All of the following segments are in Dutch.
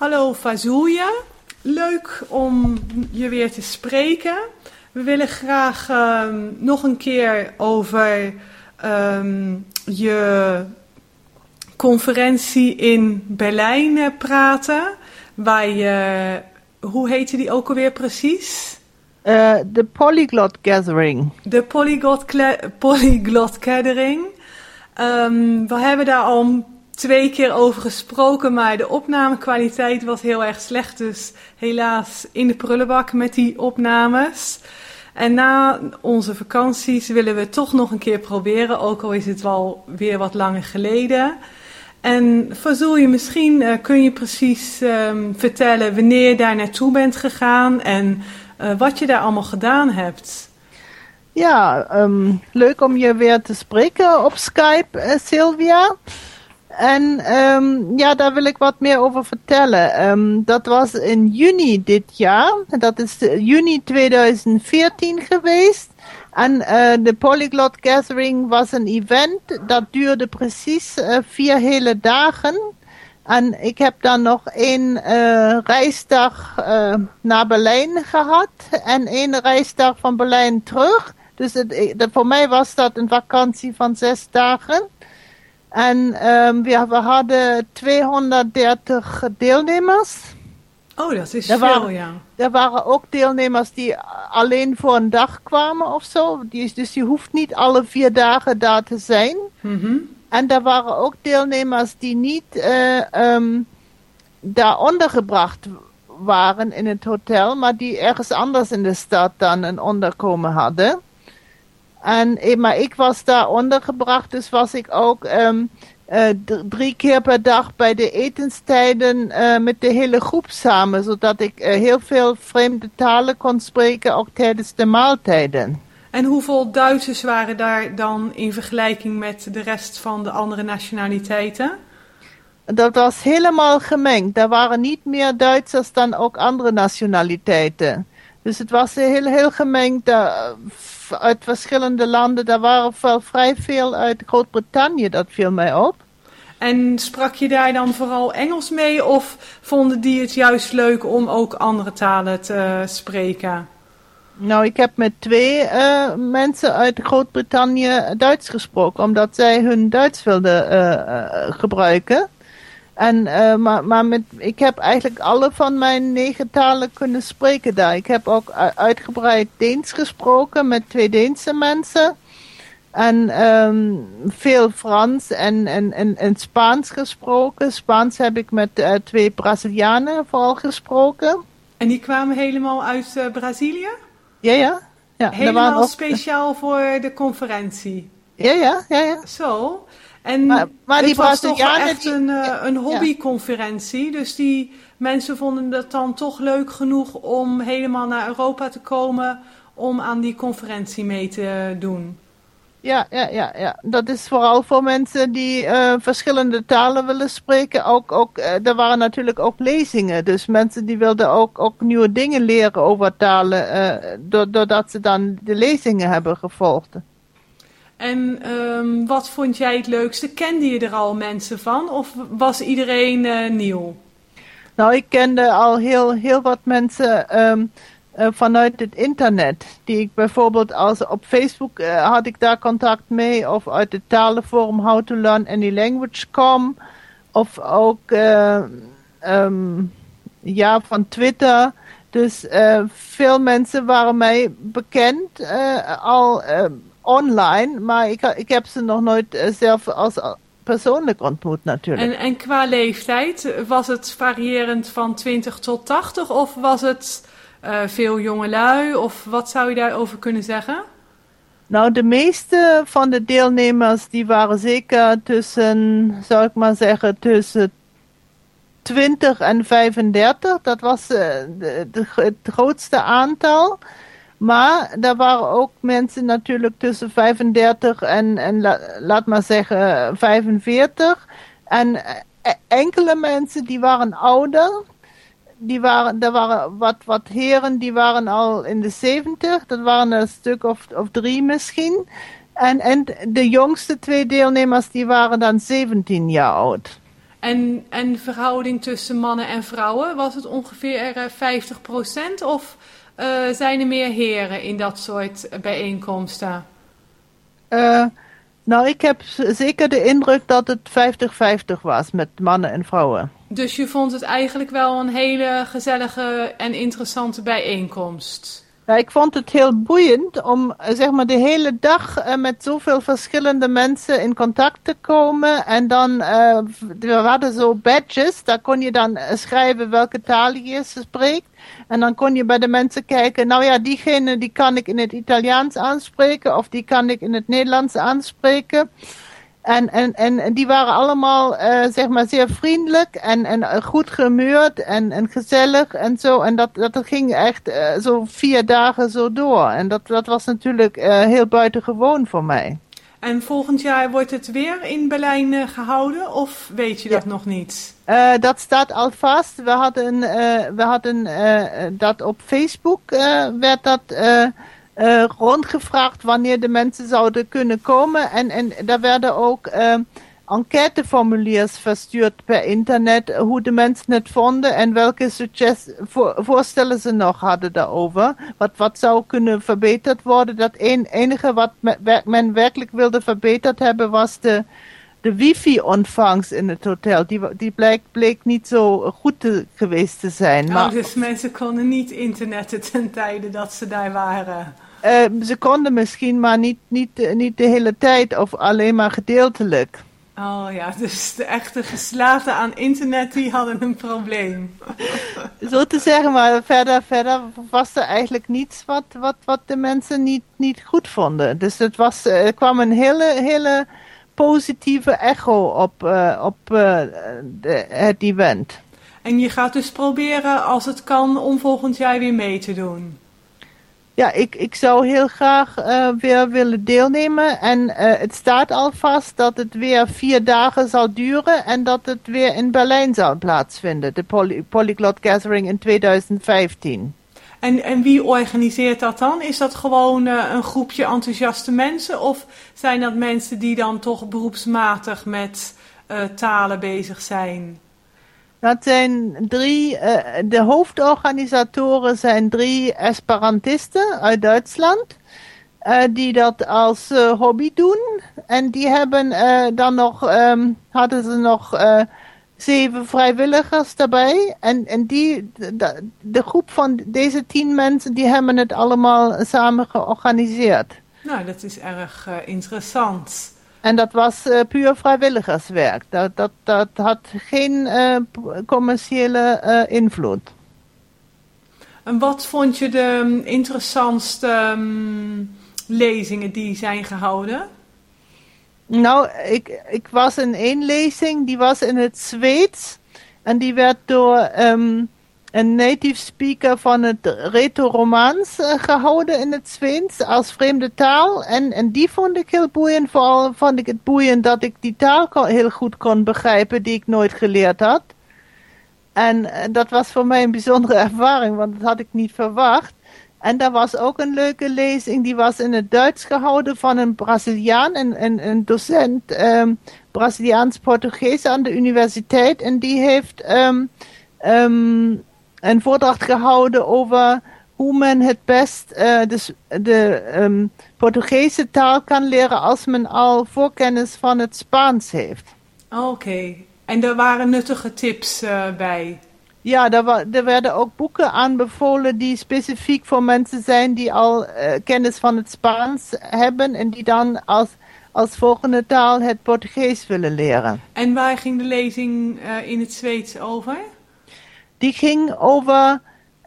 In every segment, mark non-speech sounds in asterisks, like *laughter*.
Hallo Fazouja, leuk om je weer te spreken. We willen graag ehm, nog een keer over ehm, je conferentie in Berlijn eh, praten. Waar je, hoe heette die ook alweer precies? Uh, de Polyglot Gathering. De Polyglot, Polyglot Gathering. Ehm, we hebben daar al twee keer over gesproken, maar de opnamekwaliteit was heel erg slecht. Dus helaas in de prullenbak met die opnames. En na onze vakanties willen we toch nog een keer proberen, ook al is het wel weer wat langer geleden. En Fazul, je misschien uh, kun je precies um, vertellen wanneer je daar naartoe bent gegaan en uh, wat je daar allemaal gedaan hebt. Ja, um, leuk om je weer te spreken op Skype, uh, Sylvia. En um, ja, daar wil ik wat meer over vertellen. Um, dat was in juni dit jaar. Dat is juni 2014 geweest. En uh, de Polyglot Gathering was een event. Dat duurde precies uh, vier hele dagen. En ik heb dan nog één reisdag naar Berlijn gehad. En één reisdag van Berlijn terug. Dus het, voor mij was dat een vakantie van zes dagen. En um, we, we, hadden 230 deelnemers. Oh, dat is er veel, waren, ja. Er waren ook deelnemers die alleen voor een dag kwamen of zo. Die, dus je hoeft niet alle vier dagen daar te zijn. Mm -hmm. En er waren ook deelnemers die niet uh, um, daar ondergebracht waren in het hotel, maar die ergens anders in de stad dan een onderkomen hadden. En, eh, maar ik was daar ondergebracht, dus was ik ook um, uh, drie keer per dag bij de etenstijden uh, met de hele groep samen, zodat ik uh, heel veel vreemde talen kon spreken, ook tijdens de maaltijden. En hoeveel Duitsers waren daar dan in vergelijking met de rest van de andere nationaliteiten? Dat was helemaal gemengd. Er waren niet meer Duitsers dan ook andere nationaliteiten. Dus het was heel, heel gemengd uit verschillende landen. Daar waren wel vrij veel uit Groot-Brittannië, dat viel mij op. En sprak je daar dan vooral Engels mee of vonden die het juist leuk om ook andere talen te spreken? Nou, ik heb met twee uh, mensen uit Groot-Brittannië Duits gesproken, omdat zij hun Duits wilden gebruiken. En, uh, maar, maar met, ik heb eigenlijk alle van mijn negen talen kunnen spreken daar. Ik heb ook uitgebreid Deens gesproken met twee Deense mensen. En um, veel Frans en, en, en, en Spaans gesproken. Spaans heb ik met uh, twee Brazilianen vooral gesproken. En die kwamen helemaal uit uh, Brazilië? Ja, ja. ja helemaal ook... speciaal voor de conferentie? Ja, ja, ja. ja. Zo. En maar, maar het was toch echt een, uh, een hobbyconferentie. Dus die mensen vonden dat dan toch leuk genoeg om helemaal naar Europa te komen om aan die conferentie mee te doen. Ja, ja, ja, ja. dat is vooral voor mensen die uh, verschillende talen willen spreken. Ook, ook, uh, er waren natuurlijk ook lezingen. Dus mensen die wilden ook, ook nieuwe dingen leren over talen. Uh, doordat ze dan de lezingen hebben gevolgd. En um, wat vond jij het leukste? Kende je er al mensen van of was iedereen uh, nieuw? Nou, ik kende al heel, heel wat mensen um, uh, vanuit het internet. Die ik bijvoorbeeld als op Facebook uh, had ik daar contact mee. Of uit het talenforum How to Learn Any Language.com. Of ook um, ja, van Twitter. Dus veel mensen waren mij bekend al online, maar ik, ik heb ze nog nooit uh, zelf als persoonlijk ontmoet natuurlijk. En, en qua leeftijd, was het variërend van 20 tot 80 of was het uh, veel jongelui of wat zou je daarover kunnen zeggen? Nou, de meeste van de deelnemers die waren zeker tussen, zou ik maar zeggen, tussen 20 en 35. Dat was uh, de, de, het grootste aantal. Maar er waren ook mensen natuurlijk tussen 35 en, en la, laat maar zeggen 45. En eh, enkele mensen die waren ouder. Die waren, er waren wat, wat heren die waren al in de 70. Dat waren een stuk of, of drie misschien. En, en de jongste twee deelnemers die waren dan 17 jaar oud. En, en verhouding tussen mannen en vrouwen, was het ongeveer uh, 50% of uh, zijn er meer heren in dat soort bijeenkomsten? Uh, nou, ik heb zeker de indruk dat het 50-50 was met mannen en vrouwen. Dus je vond het eigenlijk wel een hele gezellige en interessante bijeenkomst? Ja, ik vond het heel boeiend om zeg maar de hele dag uh, met zoveel verschillende mensen in contact te komen. En dan, uh, we hadden zo badges, daar kon je dan schrijven welke taal je spreekt. En dan kon je bij de mensen kijken, nou ja, diegene die kan ik in het Italiaans aanspreken of die kan ik in het Nederlands aanspreken. En, en, en die waren allemaal, uh, zeg maar, zeer vriendelijk en, en goed gemuurd en, en gezellig en zo. En dat, dat ging echt uh, zo vier dagen zo door. En dat, dat was natuurlijk uh, heel buitengewoon voor mij. En volgend jaar wordt het weer in Berlijn gehouden of weet je dat nog niet? dat staat al vast. We hadden, we hadden dat op Facebook, werd dat uh, rondgevraagd wanneer de mensen zouden kunnen komen. En, en daar werden ook uh, enquêteformuliers verstuurd per internet, hoe de mensen het vonden en welke voor, voorstellen ze nog hadden daarover. Wat, wat zou kunnen verbeterd worden. Dat een, enige wat men werkelijk wilde verbeterd hebben was de, de wifi-ontvangst in het hotel. Die, die bleek, bleek niet zo goed te, geweest te zijn. Oh, maar, dus mensen konden niet internetten ten tijde dat ze daar waren. Uh, ze konden misschien, maar niet, niet, niet de hele tijd of alleen maar gedeeltelijk. Oh ja, dus de echte geslaagden aan internet, die hadden een probleem. Zo te zeggen, maar verder, verder was er eigenlijk niets wat, wat, wat de mensen niet, niet goed vonden. Dus het was, er kwam een hele, hele positieve echo op, uh, op uh, de, het event. En je gaat dus proberen, als het kan, om volgend jaar weer mee te doen ja, ik, ik zou heel graag uh, weer willen deelnemen. En uh, het staat al vast dat het weer vier dagen zal duren en dat het weer in Berlijn zal plaatsvinden, de Poly Polyglot Gathering in 2015. En, en wie organiseert dat dan? Is dat gewoon uh, een groepje enthousiaste mensen of zijn dat mensen die dan toch beroepsmatig met talen bezig zijn? Dat zijn drie, uh, de hoofdorganisatoren zijn drie Esperantisten uit Duitsland. Die dat als hobby doen. En die hebben dan nog, um, hadden ze nog zeven vrijwilligers daarbij. En, en die, de, de, groep van deze tien mensen, die hebben het allemaal samen georganiseerd. Nou, dat is erg interessant. En dat was uh, puur vrijwilligerswerk. Dat, dat, dat had geen uh, commerciële invloed. En wat vond je de um, interessantste um, lezingen die zijn gehouden? Nou, ik, ik was in één lezing, die was in het Zweeds. En die werd door um, een native speaker van het retro-romans uh, gehouden in het Zweeds als vreemde taal. En, en die vond ik heel boeiend. Vooral vond ik het boeiend dat ik die taal heel goed kon begrijpen die ik nooit geleerd had. En uh, dat was voor mij een bijzondere *laughs* ervaring, want dat had ik niet verwacht. En daar was ook een leuke lezing, die was in het Duits gehouden van een Braziliaan, een, een, docent um, Braziliaans-Portugees aan de universiteit. En die heeft um, een voordracht gehouden over hoe men het best uh, de, de um, Portugese taal kan leren als men al voorkennis van het Spaans heeft. Oké, okay. en er waren nuttige tips uh, bij? Ja, er, wa er, werden ook boeken aanbevolen die specifiek voor mensen zijn die al uh, kennis van het Spaans hebben en die dan als, als volgende taal het Portugees willen leren. En waar ging de lezing in het Zweeds over? die ging over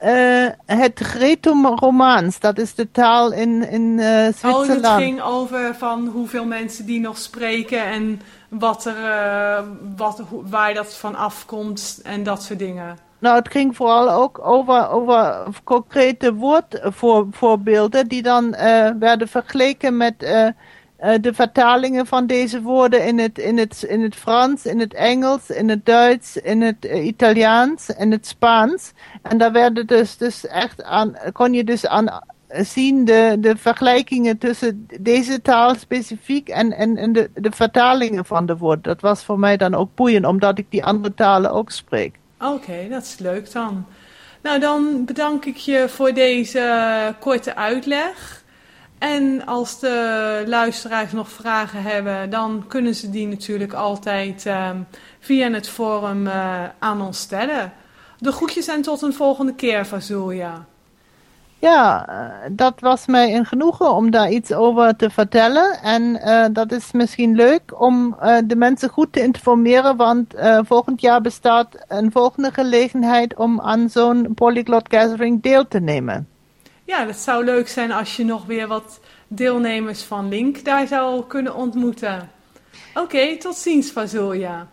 uh, het Gretum-Romaans. Dat is de taal in, in uh, Zwitserland. Oh, het ging over van hoeveel mensen die nog spreken en wat er, uh, wat, waar dat van afkomt en dat soort dingen. Nou, het ging vooral ook over, over concrete woordvoorbeelden die dan werden vergeleken met uh, de vertalingen van deze woorden in het, in, het, in het Frans, in het Engels, in het Duits, in het uh, Italiaans en het Spaans. En daar werden dus, dus echt aan, kon je dus aan zien de, de vergelijkingen tussen deze taal specifiek en, en, en de, de vertalingen van de woord. Dat was voor mij dan ook boeiend, omdat ik die andere talen ook spreek. Oké, dat is leuk dan. Nou, dan bedank ik je voor deze korte uitleg. En als de luisteraars nog vragen hebben, dan kunnen ze die natuurlijk altijd ehm, via het forum uh, aan ons stellen. De groetjes en tot een volgende keer, Vazulia. Ja, eh, dat was mij een genoegen om daar iets over te vertellen. En uh, dat is misschien leuk om de mensen goed te informeren, want volgend jaar bestaat een volgende gelegenheid om aan zo'n polyglot gathering deel te nemen. Ja, dat zou leuk zijn als je nog weer wat deelnemers van Link daar zou kunnen ontmoeten. Oké, tot ziens, Fazulja.